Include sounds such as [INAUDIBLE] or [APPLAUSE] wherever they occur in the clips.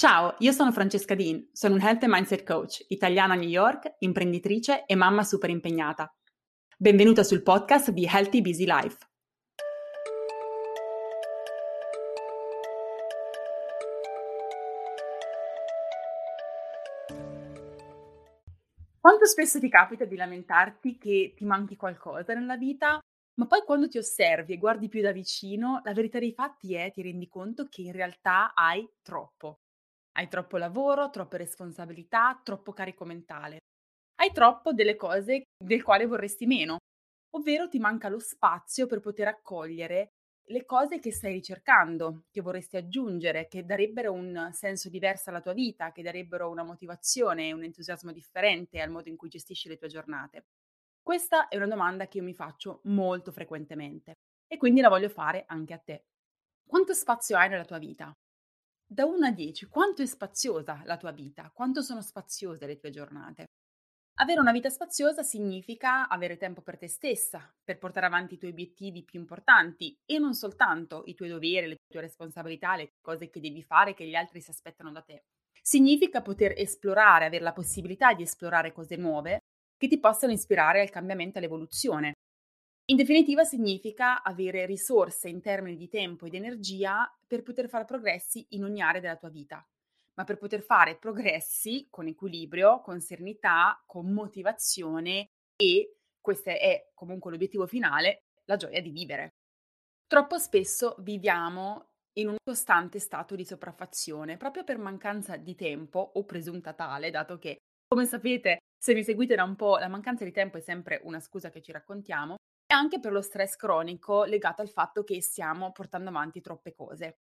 Ciao, io sono Francesca Dean, sono un Health and Mindset Coach, italiana a New York, imprenditrice e mamma super impegnata. Benvenuta sul podcast di Healthy Busy Life. Quanto spesso ti capita di lamentarti che ti manchi qualcosa nella vita, ma poi quando ti osservi e guardi più da vicino, la verità dei fatti è ti rendi conto che in realtà hai troppo. Hai troppo lavoro, troppe responsabilità, troppo carico mentale. Hai troppo delle cose del quale vorresti meno, ovvero ti manca lo spazio per poter accogliere le cose che stai ricercando, che vorresti aggiungere, che darebbero un senso diverso alla tua vita, che darebbero una motivazione un entusiasmo differente al modo in cui gestisci le tue giornate. Questa è una domanda che io mi faccio molto frequentemente e quindi la voglio fare anche a te. Quanto spazio hai nella tua vita? Da 1 a 10, quanto è spaziosa la tua vita? Quanto sono spaziose le tue giornate? Avere una vita spaziosa significa avere tempo per te stessa, per portare avanti i tuoi obiettivi più importanti e non soltanto i tuoi doveri, le tue responsabilità, le cose che devi fare che gli altri si aspettano da te. Significa poter esplorare, avere la possibilità di esplorare cose nuove che ti possano ispirare al cambiamento e all'evoluzione. In definitiva significa avere risorse in termini di tempo ed energia per poter fare progressi in ogni area della tua vita, ma per poter fare progressi con equilibrio, con serenità, con motivazione e, questo è comunque l'obiettivo finale, la gioia di vivere. Troppo spesso viviamo in un costante stato di sopraffazione, proprio per mancanza di tempo o presunta tale, dato che, come sapete, se mi seguite da un po', la mancanza di tempo è sempre una scusa che ci raccontiamo, e anche per lo stress cronico legato al fatto che stiamo portando avanti troppe cose.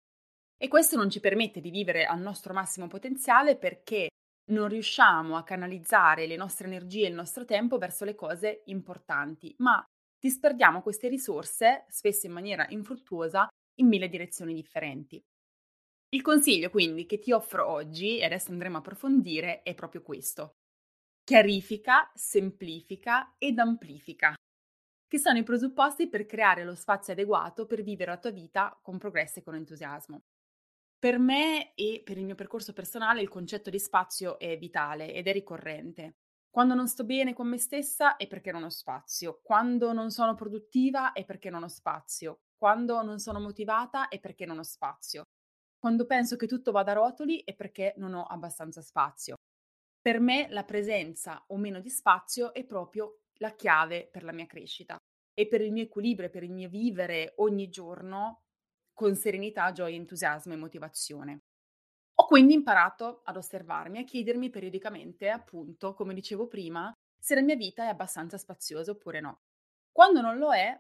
E questo non ci permette di vivere al nostro massimo potenziale perché non riusciamo a canalizzare le nostre energie e il nostro tempo verso le cose importanti, ma disperdiamo queste risorse, spesso in maniera infruttuosa, in mille direzioni differenti. Il consiglio quindi che ti offro oggi, e adesso andremo a approfondire, è proprio questo. Chiarifica, semplifica ed amplifica che sono i presupposti per creare lo spazio adeguato per vivere la tua vita con progresso e con entusiasmo. Per me e per il mio percorso personale il concetto di spazio è vitale ed è ricorrente. Quando non sto bene con me stessa è perché non ho spazio, quando non sono produttiva è perché non ho spazio, quando non sono motivata è perché non ho spazio, quando penso che tutto vada a rotoli è perché non ho abbastanza spazio. Per me la presenza o meno di spazio è proprio la chiave per la mia crescita e per il mio equilibrio, per il mio vivere ogni giorno con serenità, gioia, entusiasmo e motivazione. Ho quindi imparato ad osservarmi, a chiedermi periodicamente, appunto, come dicevo prima, se la mia vita è abbastanza spaziosa oppure no. Quando non lo è,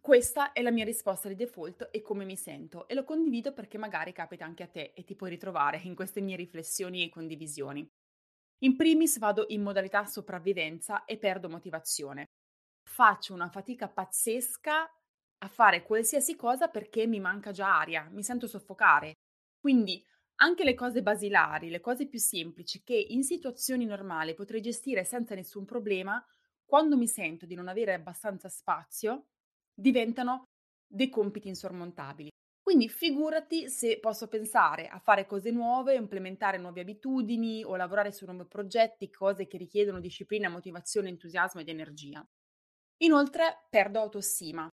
questa è la mia risposta di default e come mi sento e lo condivido perché magari capita anche a te e ti puoi ritrovare in queste mie riflessioni e condivisioni. In primis vado in modalità sopravvivenza e perdo motivazione. Faccio una fatica pazzesca a fare qualsiasi cosa perché mi manca già aria, mi sento soffocare. Quindi anche le cose basilari, le cose più semplici che in situazioni normali potrei gestire senza nessun problema, quando mi sento di non avere abbastanza spazio, diventano dei compiti insormontabili. Quindi figurati se posso pensare a fare cose nuove, implementare nuove abitudini o lavorare su nuovi progetti, cose che richiedono disciplina, motivazione, entusiasmo ed energia. Inoltre perdo autostima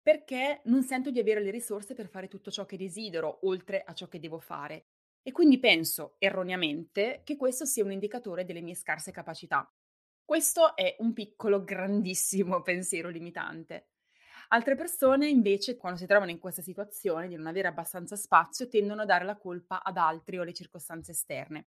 perché non sento di avere le risorse per fare tutto ciò che desidero, oltre a ciò che devo fare. E quindi penso erroneamente che questo sia un indicatore delle mie scarse capacità. Questo è un piccolo, [LAUGHS] grandissimo pensiero limitante. Altre persone invece, quando si trovano in questa situazione di non avere abbastanza spazio, tendono a dare la colpa ad altri o alle circostanze esterne.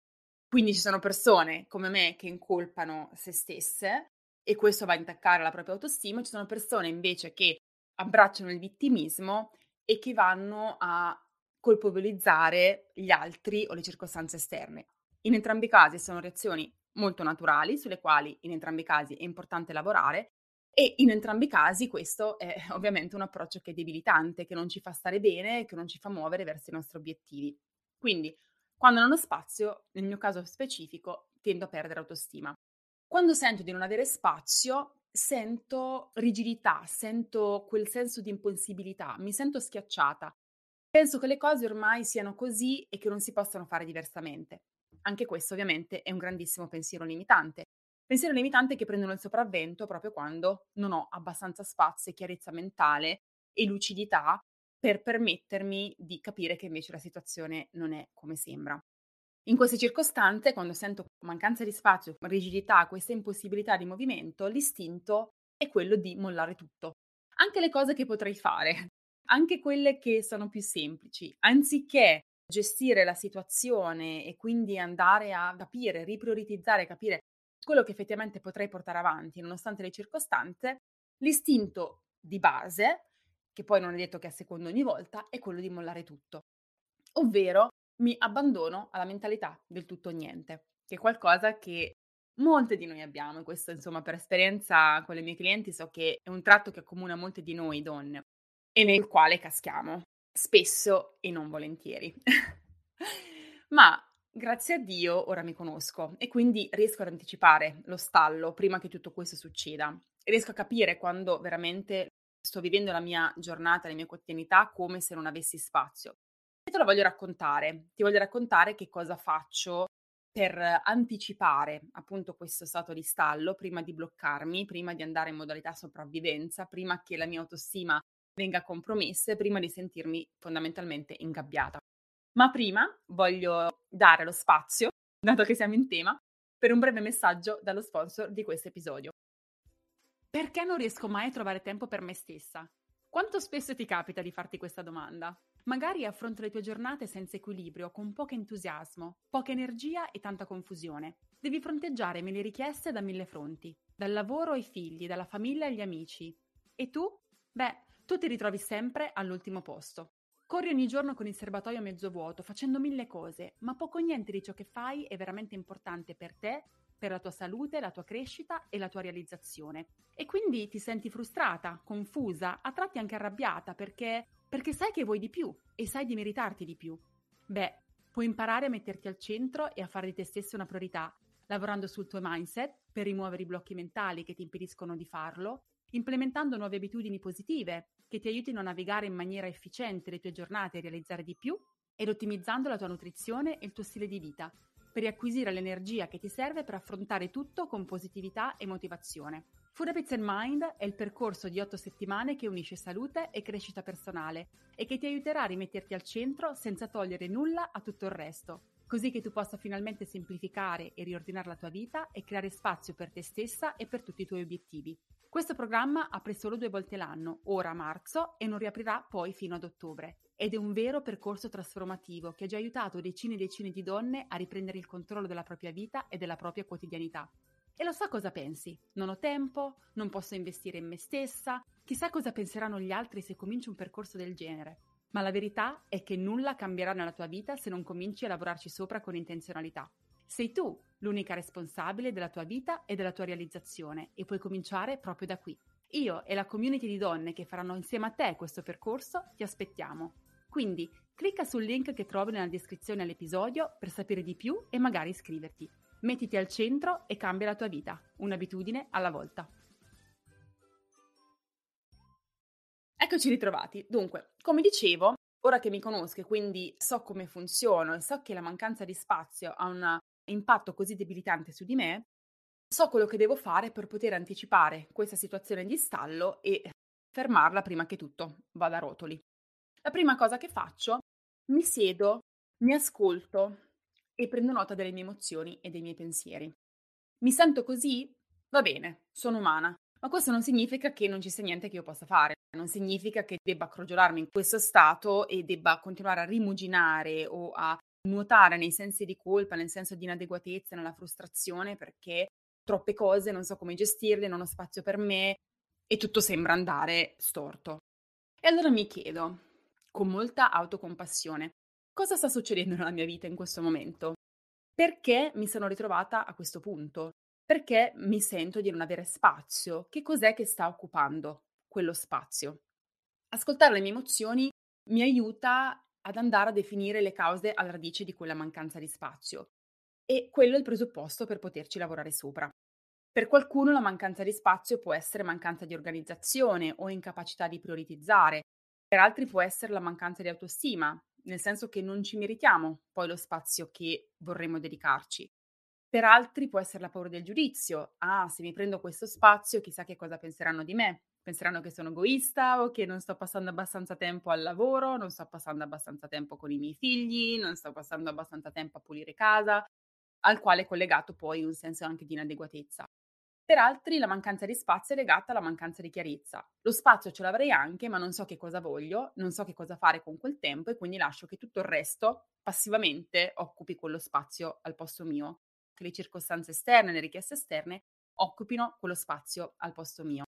Quindi ci sono persone come me che incolpano se stesse e questo va a intaccare la propria autostima, ci sono persone invece che abbracciano il vittimismo e che vanno a colpevolizzare gli altri o le circostanze esterne. In entrambi i casi sono reazioni molto naturali sulle quali in entrambi i casi è importante lavorare e in entrambi i casi questo è [LAUGHS] ovviamente un approccio che è debilitante, che non ci fa stare bene, che non ci fa muovere verso i nostri obiettivi. Quindi, quando non ho spazio, nel mio caso specifico, tendo a perdere autostima. Quando sento di non avere spazio, sento rigidità, sento quel senso di impossibilità, mi sento schiacciata. Penso che le cose ormai siano così e che non si possano fare diversamente. Anche questo ovviamente è un grandissimo pensiero limitante. Pensiero limitante che prendono il sopravvento proprio quando non ho abbastanza spazio e chiarezza mentale e lucidità per permettermi di capire che invece la situazione non è come sembra. In queste circostanze, quando sento mancanza di spazio, rigidità, questa impossibilità di movimento, l'istinto è quello di mollare tutto. Anche le cose che potrei fare, [LAUGHS] anche quelle che sono più semplici, anziché gestire la situazione e quindi andare a capire, riprioritizzare, capire quello che effettivamente potrei portare avanti nonostante le circostanze, l'istinto di base, che poi non è detto che a secondo ogni volta, è quello di mollare tutto. Ovvero mi abbandono alla mentalità del tutto o niente, che è qualcosa che molte di noi abbiamo, e questo insomma per esperienza con le mie clienti so che è un tratto che accomuna molte di noi donne e nel quale caschiamo, spesso e non volentieri. [LAUGHS] Ma grazie a Dio ora mi conosco e quindi riesco ad anticipare lo stallo prima che tutto questo succeda. Riesco a capire quando veramente sto vivendo la mia giornata, la mia quotidianità come se non avessi spazio. E te lo voglio raccontare. Ti voglio raccontare che cosa faccio per anticipare appunto questo stato di stallo prima di bloccarmi, prima di andare in modalità sopravvivenza, prima che la mia autostima venga compromessa, prima di sentirmi fondamentalmente ingabbiata. Ma prima voglio dare lo spazio, [LAUGHS] dato che siamo in tema, per un breve messaggio dallo sponsor di questo episodio. Perché non riesco mai a trovare tempo per me stessa? Quanto spesso ti capita di farti questa domanda? Magari affronto le tue giornate senza equilibrio, con poco entusiasmo, poca energia e tanta confusione. Devi fronteggiare mille richieste da mille fronti, dal lavoro ai figli, dalla famiglia agli amici. E tu? Beh, tu ti ritrovi sempre all'ultimo posto. Corri ogni giorno con il serbatoio mezzo vuoto, facendo mille cose, ma poco o niente di ciò che fai è veramente importante per te, per la tua salute, la tua crescita e la tua realizzazione. E quindi ti senti frustrata, confusa, a tratti anche arrabbiata perché, perché sai che vuoi di più e sai di meritarti di più. Beh, puoi imparare a metterti al centro e a fare di te stessa una priorità, lavorando sul tuo mindset per rimuovere i blocchi mentali che ti impediscono di farlo, implementando nuove abitudini positive che ti aiutino a navigare in maniera efficiente le tue giornate e realizzare di più, ed ottimizzando la tua nutrizione e il tuo stile di vita, per riacquisire l'energia che ti serve per affrontare tutto con positività e motivazione. Food Habits and Mind è il percorso di 8 settimane che unisce salute e crescita personale e che ti aiuterà a rimetterti al centro senza togliere nulla a tutto il resto, così che tu possa finalmente semplificare e riordinare la tua vita e creare spazio per te stessa e per tutti i tuoi obiettivi. Questo programma apre solo due volte l'anno, ora a marzo, e non riaprirà poi fino ad ottobre. Ed è un vero percorso trasformativo che ha già aiutato decine e decine di donne a riprendere il controllo della propria vita e della propria quotidianità. E lo so cosa pensi. Non ho tempo, non posso investire in me stessa, chissà cosa penseranno gli altri se comincio un percorso del genere. Ma la verità è che nulla cambierà nella tua vita se non cominci a lavorarci sopra con intenzionalità. Sei tu l'unica responsabile della tua vita e della tua realizzazione e puoi cominciare proprio da qui. Io e la community di donne che faranno insieme a te questo percorso ti aspettiamo. Quindi clicca sul link che trovi nella descrizione all'episodio per sapere di più e magari iscriverti. Mettiti al centro e cambia la tua vita, un'abitudine alla volta. Eccoci ritrovati. Dunque, come dicevo, ora che mi conosco e quindi so come funziono e so che la mancanza di spazio ha una impatto così debilitante su di me, so quello che devo fare per poter anticipare questa situazione di stallo e fermarla prima che tutto vada a rotoli. La prima cosa che faccio, mi siedo, mi ascolto e prendo nota delle mie emozioni e dei miei pensieri. Mi sento così? Va bene, sono umana, ma questo non significa che non ci sia niente che io possa fare, non significa che debba crogiolarmi in questo stato e debba continuare a rimuginare o a nuotare nei sensi di colpa, nel senso di inadeguatezza, nella frustrazione perché troppe cose, non so come gestirle, non ho spazio per me e tutto sembra andare storto. E allora mi chiedo, con molta autocompassione, cosa sta succedendo nella mia vita in questo momento? Perché mi sono ritrovata a questo punto? Perché mi sento di non avere spazio? Che cos'è che sta occupando quello spazio? Ascoltare le mie emozioni mi aiuta ad andare a definire le cause alla radice di quella mancanza di spazio. E quello è il presupposto per poterci lavorare sopra. Per qualcuno la mancanza di spazio può essere mancanza di organizzazione o incapacità di prioritizzare. Per altri può essere la mancanza di autostima, nel senso che non ci meritiamo poi lo spazio che vorremmo dedicarci. Per altri può essere la paura del giudizio. Ah, se mi prendo questo spazio, chissà che cosa penseranno di me. Penseranno che sono egoista o che non sto passando abbastanza tempo al lavoro, non sto passando abbastanza tempo con i miei figli, non sto passando abbastanza tempo a pulire casa, al quale è collegato poi un senso anche di inadeguatezza. Per altri la mancanza di spazio è legata alla mancanza di chiarezza. Lo spazio ce l'avrei anche, ma non so che cosa voglio, non so che cosa fare con quel tempo e quindi lascio che tutto il resto passivamente occupi quello spazio al posto mio che le circostanze esterne, le richieste esterne occupino quello spazio al posto mio.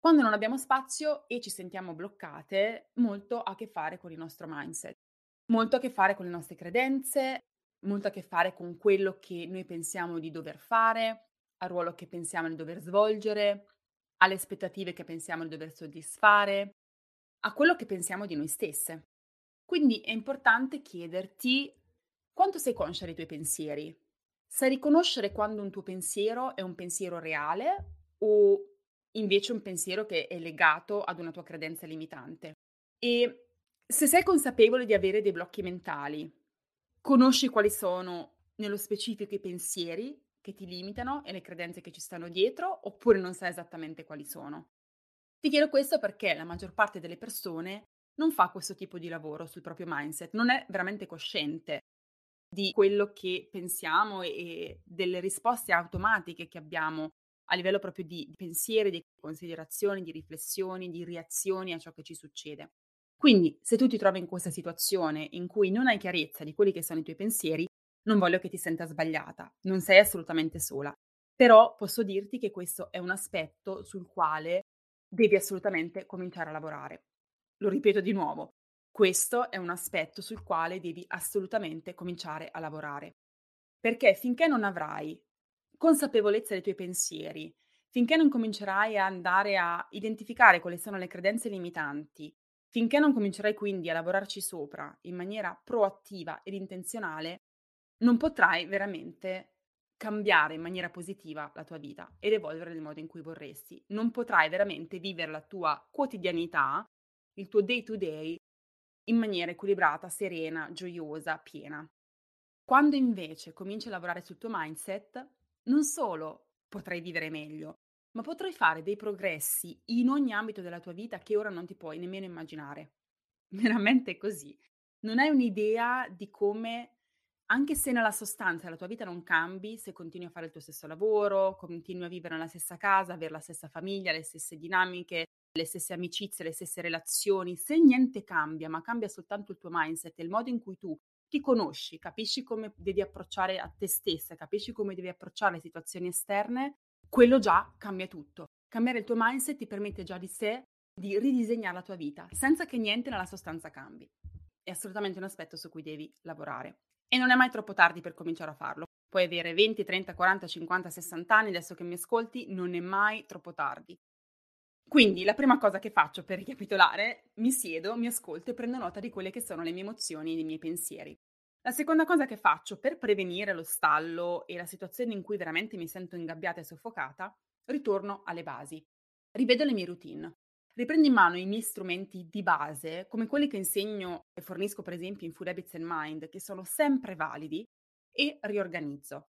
Quando non abbiamo spazio e ci sentiamo bloccate, molto ha a che fare con il nostro mindset, molto a che fare con le nostre credenze, molto a che fare con quello che noi pensiamo di dover fare, al ruolo che pensiamo di dover svolgere, alle aspettative che pensiamo di dover soddisfare, a quello che pensiamo di noi stesse. Quindi è importante chiederti quanto sei conscia dei tuoi pensieri, Sai riconoscere quando un tuo pensiero è un pensiero reale o invece un pensiero che è legato ad una tua credenza limitante. E se sei consapevole di avere dei blocchi mentali, conosci quali sono nello specifico i pensieri che ti limitano e le credenze che ci stanno dietro, oppure non sai esattamente quali sono. Ti chiedo questo perché la maggior parte delle persone non fa questo tipo di lavoro sul proprio mindset, non è veramente cosciente di quello che pensiamo e delle risposte automatiche che abbiamo a livello proprio di pensieri, di considerazioni, di riflessioni, di reazioni a ciò che ci succede. Quindi, se tu ti trovi in questa situazione in cui non hai chiarezza di quelli che sono i tuoi pensieri, non voglio che ti senta sbagliata, non sei assolutamente sola. Però posso dirti che questo è un aspetto sul quale devi assolutamente cominciare a lavorare. Lo ripeto di nuovo, questo è un aspetto sul quale devi assolutamente cominciare a lavorare. Perché finché non avrai consapevolezza dei tuoi pensieri, finché non comincerai a andare a identificare quali sono le credenze limitanti, finché non comincerai quindi a lavorarci sopra in maniera proattiva ed intenzionale, non potrai veramente cambiare in maniera positiva la tua vita ed evolvere nel modo in cui vorresti. Non potrai veramente vivere la tua quotidianità, il tuo day to day in maniera equilibrata, serena, gioiosa, piena. Quando invece cominci a lavorare sul tuo mindset, non solo potrai vivere meglio, ma potrai fare dei progressi in ogni ambito della tua vita che ora non ti puoi nemmeno immaginare. [LAUGHS] Veramente così. Non hai un'idea di come, anche se nella sostanza la tua vita non cambi, se continui a fare il tuo stesso lavoro, continui a vivere nella stessa casa, avere la stessa famiglia, le stesse dinamiche, le stesse amicizie, le stesse relazioni, se niente cambia, ma cambia soltanto il tuo mindset e il modo in cui tu ti conosci, capisci come devi approcciare a te stessa, capisci come devi approcciare le situazioni esterne, quello già cambia tutto. Cambiare il tuo mindset ti permette già di sé di ridisegnare la tua vita senza che niente nella sostanza cambi. È assolutamente un aspetto su cui devi lavorare. E non è mai troppo tardi per cominciare a farlo. Puoi avere 20, 30, 40, 50, 60 anni, adesso che mi ascolti, non è mai troppo tardi. Quindi la prima cosa che faccio per ricapitolare, mi siedo, mi ascolto e prendo nota di quelle che sono le mie emozioni e i miei pensieri. La seconda cosa che faccio per prevenire lo stallo e la situazione in cui veramente mi sento ingabbiata e soffocata, ritorno alle basi. Rivedo le mie routine. Riprendo in mano i miei strumenti di base, come quelli che insegno e fornisco per esempio in Food Habits and Mind, che sono sempre validi, e riorganizzo.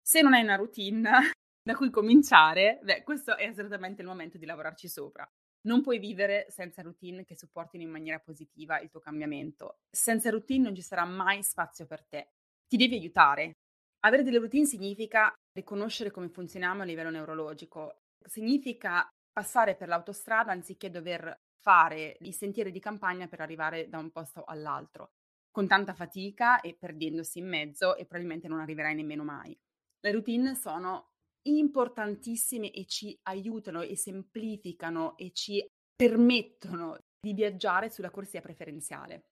Se non hai una routine, da cui cominciare, beh, questo è assolutamente il momento di lavorarci sopra. Non puoi vivere senza routine che supportino in maniera positiva il tuo cambiamento. Senza routine non ci sarà mai spazio per te. Ti devi aiutare. Avere delle routine significa riconoscere come funzioniamo a livello neurologico. Significa passare per l'autostrada anziché dover fare i sentieri di campagna per arrivare da un posto all'altro, con tanta fatica e perdendosi in mezzo e probabilmente non arriverai nemmeno mai. Le routine sono importantissime e ci aiutano e semplificano e ci permettono di viaggiare sulla corsia preferenziale.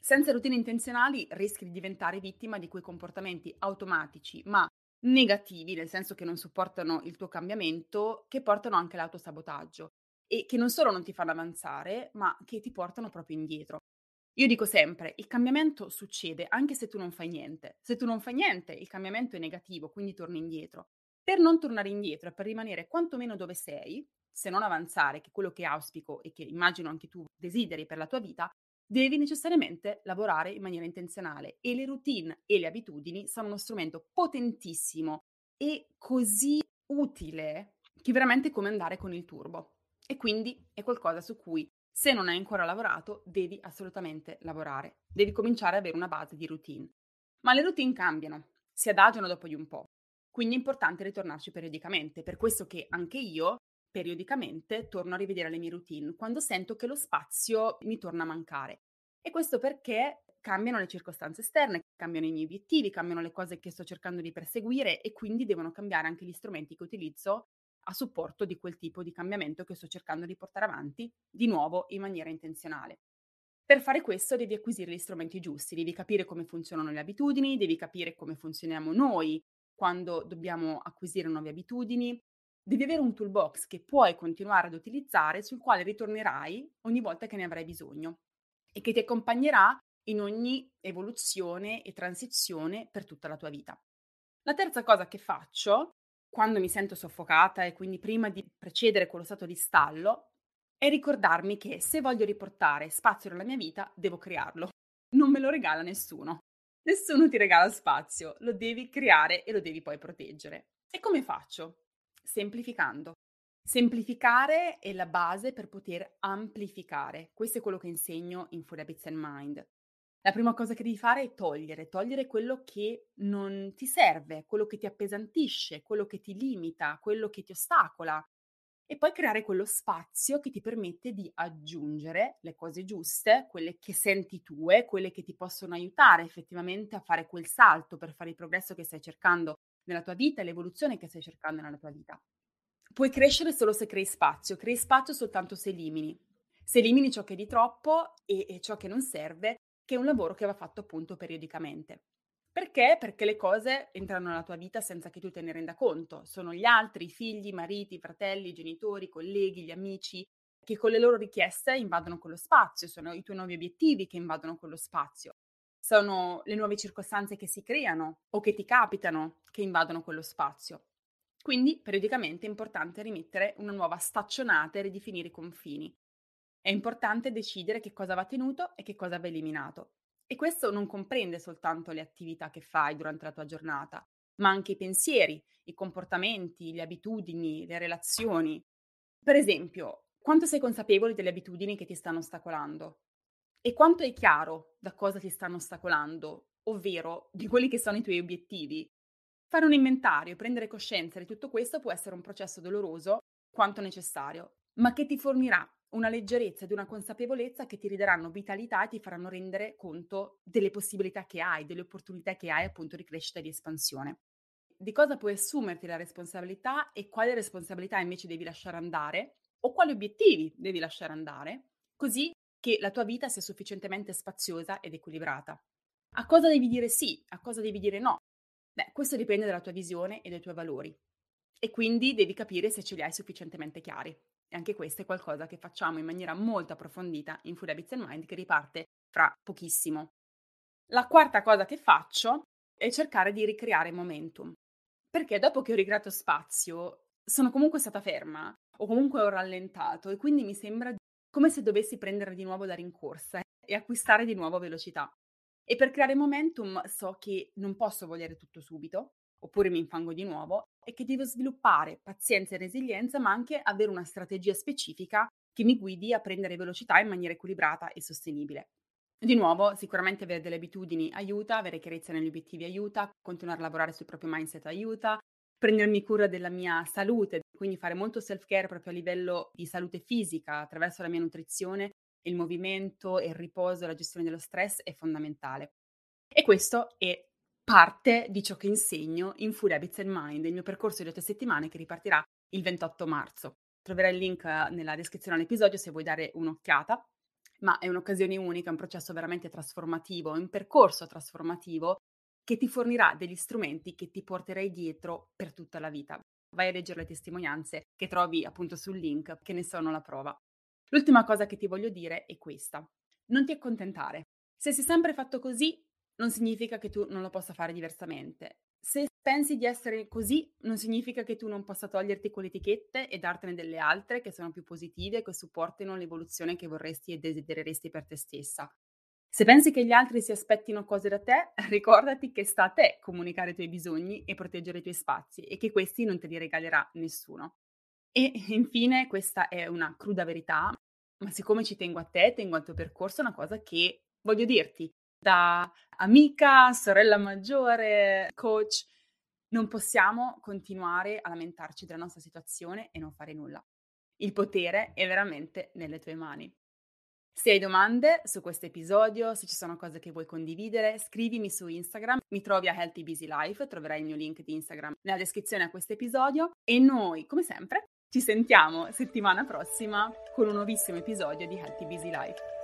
Senza routine intenzionali rischi di diventare vittima di quei comportamenti automatici, ma negativi, nel senso che non supportano il tuo cambiamento, che portano anche l'autosabotaggio e che non solo non ti fanno avanzare, ma che ti portano proprio indietro. Io dico sempre, il cambiamento succede anche se tu non fai niente. Se tu non fai niente, il cambiamento è negativo, quindi torni indietro. Per non tornare indietro e per rimanere quantomeno dove sei, se non avanzare, che è quello che auspico e che immagino anche tu desideri per la tua vita, devi necessariamente lavorare in maniera intenzionale e le routine e le abitudini sono uno strumento potentissimo e così utile che veramente è come andare con il turbo. E quindi è qualcosa su cui se non hai ancora lavorato devi assolutamente lavorare, devi cominciare ad avere una base di routine. Ma le routine cambiano, si adagiano dopo di un po', quindi è importante ritornarci periodicamente, per questo che anche io periodicamente torno a rivedere le mie routine quando sento che lo spazio mi torna a mancare. E questo perché cambiano le circostanze esterne, cambiano i miei obiettivi, cambiano le cose che sto cercando di perseguire e quindi devono cambiare anche gli strumenti che utilizzo a supporto di quel tipo di cambiamento che sto cercando di portare avanti, di nuovo in maniera intenzionale. Per fare questo devi acquisire gli strumenti giusti, devi capire come funzionano le abitudini, devi capire come funzioniamo noi quando dobbiamo acquisire nuove abitudini, devi avere un toolbox che puoi continuare ad utilizzare sul quale ritornerai ogni volta che ne avrai bisogno e che ti accompagnerà in ogni evoluzione e transizione per tutta la tua vita. La terza cosa che faccio quando mi sento soffocata e quindi prima di precedere quello stato di stallo è ricordarmi che se voglio riportare spazio nella mia vita devo crearlo. Non me lo regala nessuno. Nessuno ti regala spazio, lo devi creare e lo devi poi proteggere. E come faccio? semplificando. Semplificare è la base per poter amplificare. Questo è quello che insegno in Full Habits and Mind. La prima cosa che devi fare è togliere, togliere quello che non ti serve, quello che ti appesantisce, quello che ti limita, quello che ti ostacola e poi creare quello spazio che ti permette di aggiungere le cose giuste, quelle che senti tue, quelle che ti possono aiutare effettivamente a fare quel salto per fare il progresso che stai cercando nella tua vita l'evoluzione che stai cercando nella tua vita. Puoi crescere solo se crei spazio, crei spazio soltanto se elimini. Se elimini ciò che è di troppo e, e ciò che non serve, che è un lavoro che va fatto appunto periodicamente. Perché? Perché le cose entrano nella tua vita senza che tu te ne renda conto. Sono gli altri, i figli, i mariti, i fratelli, i genitori, i colleghi, gli amici, che con le loro richieste invadono quello spazio, sono i tuoi nuovi obiettivi che invadono quello spazio sono le nuove circostanze che si creano o che ti capitano che invadono quello spazio. Quindi periodicamente è importante rimettere una nuova staccionata e ridefinire i confini. È importante decidere che cosa va tenuto e che cosa va eliminato. E questo non comprende soltanto le attività che fai durante la tua giornata, ma anche i pensieri, i comportamenti, le abitudini, le relazioni. Per esempio, quanto sei consapevole delle abitudini che ti stanno ostacolando? E quanto è chiaro da cosa ti stanno ostacolando, ovvero di quelli che sono i tuoi obiettivi? Fare un inventario e prendere coscienza di tutto questo può essere un processo doloroso quanto necessario, ma che ti fornirà una leggerezza ed una consapevolezza che ti ridaranno vitalità e ti faranno rendere conto delle possibilità che hai, delle opportunità che hai appunto di crescita e di espansione. Di cosa puoi assumerti la responsabilità e quale responsabilità invece devi lasciare andare o quali obiettivi devi lasciare andare, così che la tua vita sia sufficientemente spaziosa ed equilibrata. A cosa devi dire sì, a cosa devi dire no? Beh, questo dipende dalla tua visione e dai tuoi valori. E quindi devi capire se ce li hai sufficientemente chiari. E anche questo è qualcosa che facciamo in maniera molto approfondita in Full Habits and Mind che riparte fra pochissimo. La quarta cosa che faccio è cercare di ricreare momentum. Perché dopo che ho ricreato spazio, sono comunque stata ferma o comunque ho rallentato e quindi mi sembra come se dovessi prendere di nuovo la rincorsa e acquistare di nuovo velocità. E per creare momentum so che non posso volere tutto subito, oppure mi infango di nuovo, e che devo sviluppare pazienza e resilienza, ma anche avere una strategia specifica che mi guidi a prendere velocità in maniera equilibrata e sostenibile. Di nuovo, sicuramente avere delle abitudini aiuta, avere chiarezza negli obiettivi aiuta, continuare a lavorare sul proprio mindset aiuta, prendermi cura della mia salute, quindi fare molto self-care proprio a livello di salute fisica attraverso la mia nutrizione, il movimento, il riposo, la gestione dello stress è fondamentale. E questo è parte di ciò che insegno in Full Habits and Mind, il mio percorso di 8 settimane che ripartirà il 28 marzo. Troverai il link nella descrizione all'episodio se vuoi dare un'occhiata, ma è un'occasione unica, è un processo veramente trasformativo, un percorso trasformativo che ti fornirà degli strumenti che ti porterai dietro per tutta la vita. Vai a leggere le testimonianze che trovi appunto sul link, che ne sono la prova. L'ultima cosa che ti voglio dire è questa. Non ti accontentare. Se sei sempre fatto così, non significa che tu non lo possa fare diversamente. Se pensi di essere così, non significa che tu non possa toglierti quelle etichette e dartene delle altre che sono più positive, che supportino l'evoluzione che vorresti e desidereresti per te stessa. Se pensi che gli altri si aspettino cose da te, [LAUGHS] ricordati che sta a te comunicare i tuoi bisogni e proteggere i tuoi spazi e che questi non te li regalerà nessuno. E infine, questa è una cruda verità, ma siccome ci tengo a te, tengo al tuo percorso, una cosa che voglio dirti da amica, sorella maggiore, coach, non possiamo continuare a lamentarci della nostra situazione e non fare nulla. Il potere è veramente nelle tue mani. Se hai domande su questo episodio, se ci sono cose che vuoi condividere, scrivimi su Instagram, mi trovi a Healthy Busy Life, troverai il mio link di Instagram nella descrizione a questo episodio e noi, come sempre, ci sentiamo settimana prossima con un nuovissimo episodio di Healthy Busy Life.